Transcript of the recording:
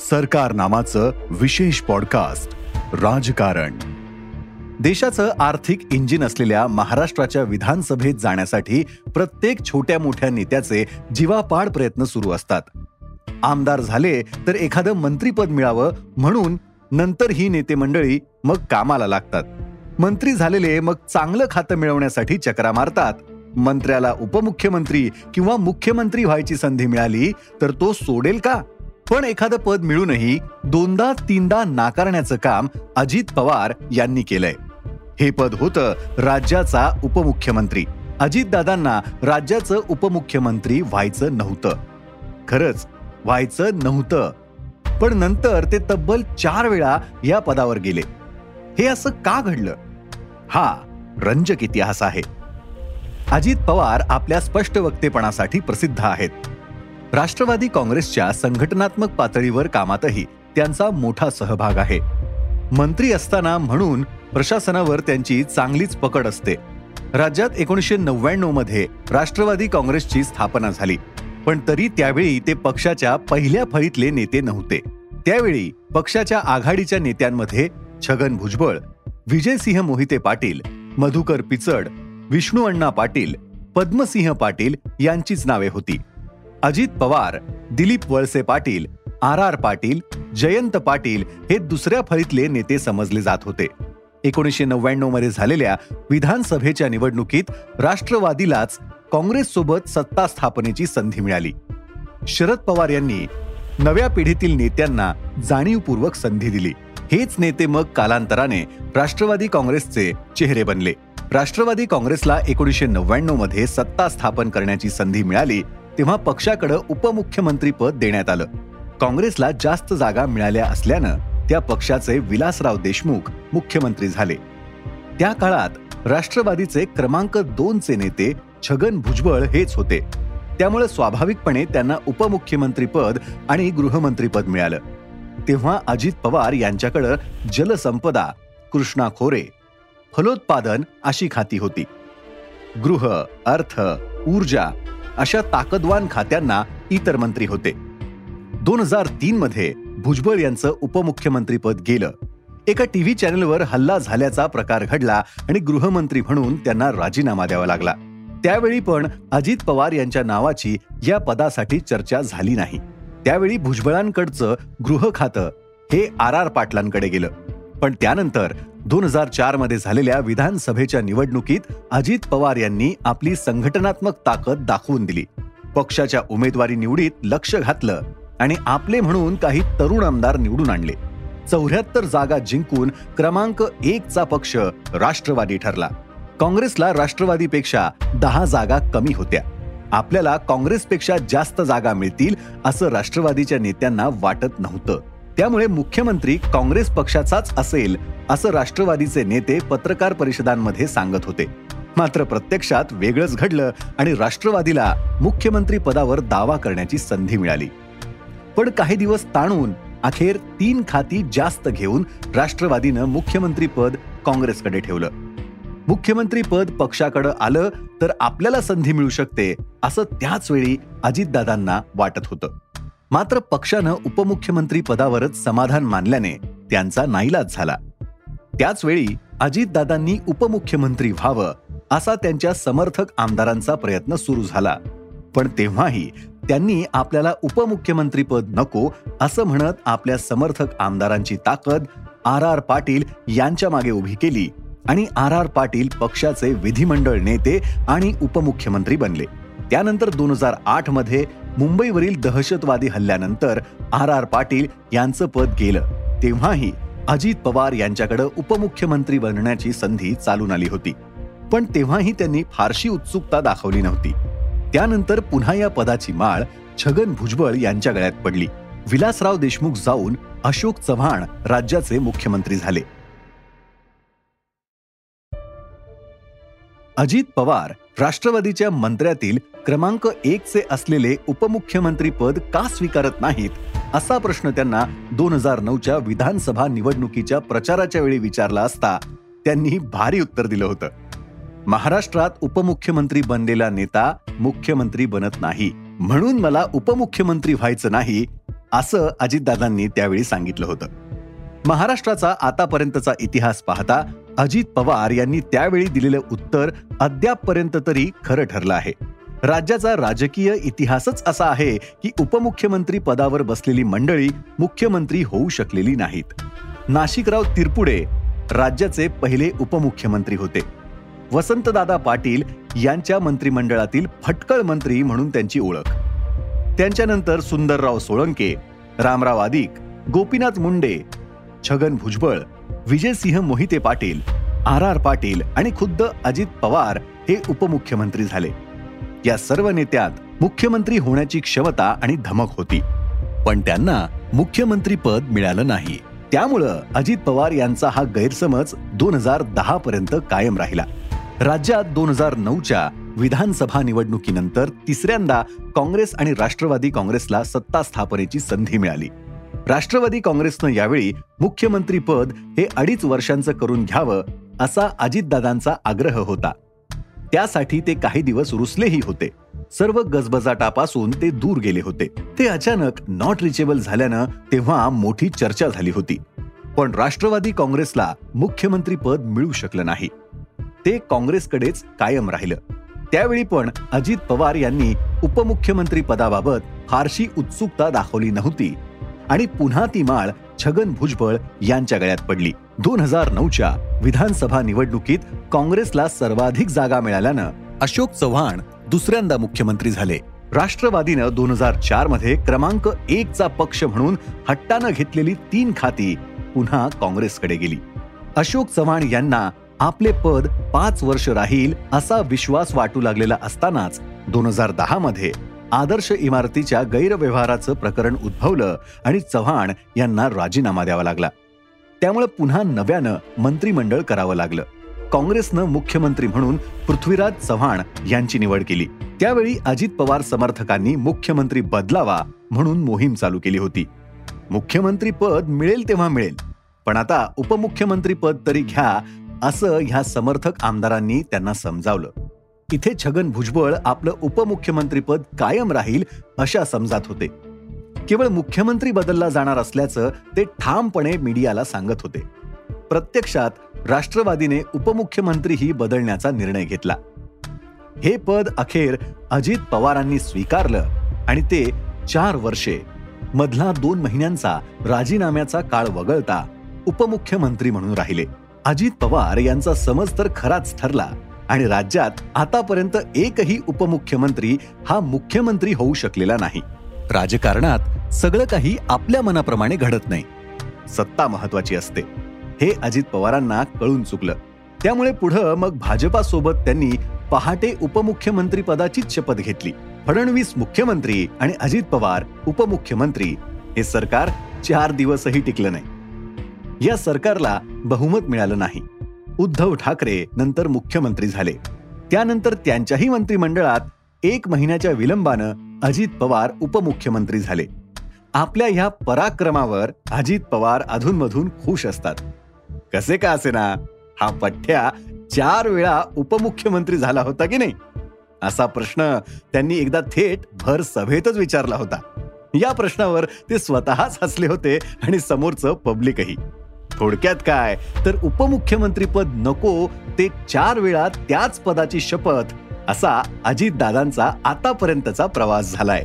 सरकार नामाचं विशेष पॉडकास्ट राजकारण. देशाचं आर्थिक इंजिन असलेल्या महाराष्ट्राच्या विधानसभेत जाण्यासाठी प्रत्येक छोट्या मोठ्या नेत्याचे जीवापाड प्रयत्न सुरू असतात. आमदार झाले तर एखादं मंत्रीपद मिळावं म्हणून नंतर ही नेते मंडळी मग कामाला लागतात. मंत्री झालेले मग चांगलं खातं मिळवण्यासाठी चक्रा मारतात. मंत्र्याला उपमुख्यमंत्री किंवा मुख्यमंत्री व्हायची संधी मिळाली तर तो सोडेल का? पण एखादं पद मिळूनही दोनदा तीनदा नाकारण्याचं काम अजित पवार यांनी केलंय. हे पद होतं राज्याचा उपमुख्यमंत्री. अजितदादांना राज्याचं उपमुख्यमंत्री व्हायचं नव्हतं. खरंच व्हायचं नव्हतं. पण नंतर ते तब्बल चार वेळा या पदावर गेले. हे असं का घडलं? हा रंजक इतिहास आहे. अजित पवार आपल्या स्पष्ट वक्तेपणासाठी प्रसिद्ध आहेत. राष्ट्रवादी काँग्रेसच्या संघटनात्मक पातळीवर कामातही त्यांचा मोठा सहभाग आहे. मंत्री असताना म्हणून प्रशासनावर त्यांची चांगलीच पकड असते. राज्यात एकोणीसशे नव्याण्णवमध्ये राष्ट्रवादी काँग्रेसची स्थापना झाली. पण तरी त्यावेळी ते पक्षाच्या पहिल्या फळीतले नेते नव्हते. त्यावेळी पक्षाच्या आघाडीच्या नेत्यांमध्ये छगन भुजबळ विजयसिंह मोहिते पाटील मधुकर पिचड विष्णू अण्णा पाटील पद्मसिंह पाटील यांचीच नावे होती. अजित पवार दिलीप वळसे पाटील आर आर पाटील जयंत पाटील हे दुसऱ्या फळीतले नेते समजले जात होते. एकोणीसशे नव्याण्णवमध्ये झालेल्या विधानसभेच्या निवडणुकीत राष्ट्रवादीलाच काँग्रेससोबत सत्ता स्थापनेची संधी मिळाली. शरद पवार यांनी नव्या पिढीतील नेत्यांना जाणीवपूर्वक संधी दिली. हेच नेते मग कालांतराने राष्ट्रवादी काँग्रेसचे चेहरे बनले. राष्ट्रवादी काँग्रेसला एकोणीसशे नव्याण्णवमध्ये सत्ता स्थापन करण्याची संधी मिळाली तेव्हा पक्षाकडे उपमुख्यमंत्रीपद देण्यात आलं. काँग्रेसला जास्त जागा मिळाल्या असल्यानं त्या पक्षाचे विलासराव देशमुख मुख्यमंत्री झाले. त्या काळात राष्ट्रवादीचे क्रमांक दोनचे नेते छगन भुजबळ हेच होते. त्यामुळे स्वाभाविकपणे त्यांना उपमुख्यमंत्रीपद आणि गृहमंत्रीपद मिळालं. तेव्हा अजित पवार यांच्याकडं जलसंपदा कृष्णा खोरे फलोत्पादन अशी खाती होती. गृह अर्थ ऊर्जा अशा ताकदवान खात्यांना इतर मंत्री होते. दोन हजार तीन मध्ये भुजबळ यांचं उपमुख्यमंत्रीपद गेलं. एका टीव्ही चॅनलवर हल्ला झाल्याचा प्रकार घडला आणि गृहमंत्री म्हणून त्यांना राजीनामा द्यावा लागला. त्यावेळी पण अजित पवार यांच्या नावाची या पदासाठी चर्चा झाली नाही. त्यावेळी भुजबळांकडचं गृह खातं हे आर आर पाटलांकडे गेलं. पण त्यानंतर दोन हजार चारमध्ये झालेल्या विधानसभेच्या निवडणुकीत अजित पवार यांनी आपली संघटनात्मक ताकद दाखवून दिली. पक्षाच्या उमेदवारी निवडीत लक्ष घातलं आणि आपले म्हणून काही तरुण आमदार निवडून आणले. चौऱ्याहत्तर जागा जिंकून क्रमांक एकचा पक्ष राष्ट्रवादी ठरला. काँग्रेसला राष्ट्रवादीपेक्षा दहा जागा कमी होत्या. आपल्याला काँग्रेसपेक्षा जास्त जागा मिळतील असं राष्ट्रवादीच्या नेत्यांना वाटत नव्हतं. त्यामुळे मुख्यमंत्री काँग्रेस पक्षाचाच असेल असं राष्ट्रवादीचे नेते पत्रकार परिषदांमध्ये सांगत होते. मात्र प्रत्यक्षात वेगळंच घडलं आणि राष्ट्रवादीला मुख्यमंत्री पदावर दावा करण्याची संधी मिळाली. पण काही दिवस ताणून अखेर तीन खाती जास्त घेऊन राष्ट्रवादीनं मुख्यमंत्री पद काँग्रेसकडे ठेवलं. मुख्यमंत्री पद पक्षाकडे आलं तर आपल्याला संधी मिळू शकते असं त्याच वेळी अजितदादांना वाटत होतं. मात्र पक्षानं उपमुख्यमंत्री पदावरच समाधान मानल्याने त्यांचा नाईलाज झाला. त्याचवेळी अजितदादांनी उपमुख्यमंत्री व्हावं असा त्यांच्या समर्थक आमदारांचा प्रयत्न सुरू झाला. पण तेव्हाही त्यांनी आपल्याला उपमुख्यमंत्री पद नको असं म्हणत आपल्या समर्थक आमदारांची ताकद आर आर पाटील यांच्या मागे उभी केली आणि आर आर पाटील पक्षाचे विधिमंडळ नेते आणि उपमुख्यमंत्री बनले. त्यानंतर दोन हजार आठमध्ये मुंबईवरील दहशतवादी हल्ल्यानंतर आर आर पाटील यांचं पद गेलं. तेव्हाही अजित पवार यांच्याकडे उपमुख्यमंत्री बनण्याची संधी चालून आली होती. पण तेव्हाही त्यांनी फारशी उत्सुकता दाखवली नव्हती. त्यानंतर पुन्हा या पदाची माळ छगन भुजबळ यांच्या गळ्यात पडली. विलासराव देशमुख जाऊन अशोक चव्हाण राज्याचे मुख्यमंत्री झाले. अजित पवार राष्ट्रवादीच्या मंत्र्यातील क्रमांक एकचे असलेले उपमुख्यमंत्री पद का स्वीकारत नाहीत असा प्रश्न त्यांना दोन हजार नऊच्या विधानसभा निवडणुकीच्या प्रचाराच्या वेळी विचारला असता त्यांनी भारी उत्तर दिलं होतं. महाराष्ट्रात उपमुख्यमंत्री बनलेला नेता मुख्यमंत्री बनत नाही म्हणून मला उपमुख्यमंत्री व्हायचं नाही असं अजितदादांनी त्यावेळी सांगितलं होतं. महाराष्ट्राचा आतापर्यंतचा इतिहास पाहता अजित पवार यांनी त्यावेळी दिलेलं उत्तर अद्यापपर्यंत तरी खरं ठरलं आहे. राज्याचा राजकीय इतिहासच असा आहे की उपमुख्यमंत्री पदावर बसलेली मंडळी मुख्यमंत्री होऊ शकलेली नाहीत. नाशिकराव तिरपुडे राज्याचे पहिले उपमुख्यमंत्री होते. वसंतदादा पाटील यांच्या मंत्रिमंडळातील फटकळ मंत्री म्हणून त्यांची ओळख. त्यांच्यानंतर सुंदरराव सोळंके रामराव आदिक गोपीनाथ मुंडे छगन भुजबळ विजयसिंह मोहिते पाटील आर आर पाटील आणि खुद्द अजित पवार हे उपमुख्यमंत्री झाले. या सर्व नेत्यात मुख्यमंत्री होण्याची क्षमता आणि धमक होती. पण त्यांना मुख्यमंत्री पद मिळालं नाही. त्यामुळं अजित पवार यांचा हा गैरसमज दोन हजार दहा पर्यंत कायम राहिला. राज्यात दोन हजार नऊच्या विधानसभा निवडणुकीनंतर तिसऱ्यांदा काँग्रेस आणि राष्ट्रवादी काँग्रेसला सत्ता स्थापनेची संधी मिळाली. राष्ट्रवादी काँग्रेसनं यावेळी मुख्यमंत्री पद हे अडीच वर्षांचं करून घ्यावं असा अजितदादांचा आग्रह होता. त्यासाठी ते काही दिवस रुसलेही होते. सर्व गजबजाटापासून ते दूर गेले होते. ते अचानक नॉट रिचेबल झाल्यानं तेव्हा मोठी चर्चा झाली होती. पण राष्ट्रवादी काँग्रेसला मुख्यमंत्री पद मिळू शकलं नाही. ते काँग्रेसकडेच कायम राहिलं. त्यावेळी पण अजित पवार यांनी उपमुख्यमंत्री पदाबाबत फारशी उत्सुकता दाखवली नव्हती. आणि पुन्हा ती माळ छगन भुजबळ यांच्या गळ्यात पडली. दोन हजार नऊच्या विधानसभा निवडणुकीत काँग्रेसला सर्वाधिक जागा मिळाल्यानं अशोक चव्हाण दुसऱ्यांदा मुख्यमंत्री झाले. राष्ट्रवादीनं दोन हजार चारमध्ये क्रमांक एक चा पक्ष म्हणून हट्टानं घेतलेली तीन खाती पुन्हा काँग्रेसकडे गेली. अशोक चव्हाण यांना आपले पद पाच वर्ष राहील असा विश्वास वाटू लागलेला असतानाच दोन हजार दहा मध्ये आदर्श इमारतीच्या गैरव्यवहाराचं प्रकरण उद्भवलं आणि चव्हाण यांना राजीनामा द्यावा लागला. त्यामुळे पुन्हा नव्यानं मंत्रिमंडळ करावं लागलं. काँग्रेसनं मुख्यमंत्री म्हणून पृथ्वीराज चव्हाण यांची निवड केली. त्यावेळी अजित पवार समर्थकांनी मुख्यमंत्री बदलावा म्हणून मोहीम चालू केली होती. मुख्यमंत्री पद मिळेल तेव्हा मिळेल. पण आता उपमुख्यमंत्री पद तरी घ्या असं ह्या समर्थक आमदारांनी त्यांना समजावलं. इथे छगन भुजबळ आपलं उपमुख्यमंत्रीपद कायम राहील अशा समजात होते. केवळ मुख्यमंत्री बदलला जाणार असल्याचं ते ठामपणे मीडियाला सांगत होते. प्रत्यक्षात राष्ट्रवादीने उपमुख्यमंत्रीही बदलण्याचा निर्णय घेतला. हे पद अखेर अजित पवारांनी स्वीकारलं आणि ते चार वर्षे मधला दोन महिन्यांचा राजीनाम्याचा काळ वगळता उपमुख्यमंत्री म्हणून राहिले. अजित पवार यांचा समज तर खराच ठरला आणि राज्यात आतापर्यंत एकही उपमुख्यमंत्री हा मुख्यमंत्री होऊ शकलेला नाही. राजकारणात सगळं काही आपल्या मनाप्रमाणे घडत नाही. सत्ता महत्वाची असते. हे अजित पवारांना कळून चुकलं. त्यामुळे पुढं मग भाजपा सोबत त्यांनी पहाटे उपमुख्यमंत्री पदाचीच शपथ घेतली. फडणवीस मुख्यमंत्री आणि अजित पवार उपमुख्यमंत्री. हे सरकार चार दिवसही टिकलं नाही. या सरकारला बहुमत मिळालं नाही. उद्धव ठाकरे नंतर मुख्यमंत्री झाले. त्यानंतर त्यांच्याही मंत्रिमंडळात एक महिन्याच्या विलंबानं अजित पवार उपमुख्यमंत्री झाले. आपल्या ह्या पराक्रमावर अजित पवार अधूनमधून खुश असतात. कसे का असे ना हा पठ्ठ्या चार वेळा उपमुख्यमंत्री झाला होता की नाही? असा प्रश्न त्यांनी एकदा थेट भर सभेतच विचारला होता. या प्रश्नावर ते स्वतःच हसले होते आणि समोरचं पब्लिकही. थोडक्यात काय? तर उपमुख्यमंत्री पद नको ते चार वेळा त्याच पदाची शपथ असा अजितदादांचा आतापर्यंतचा प्रवास झालाय.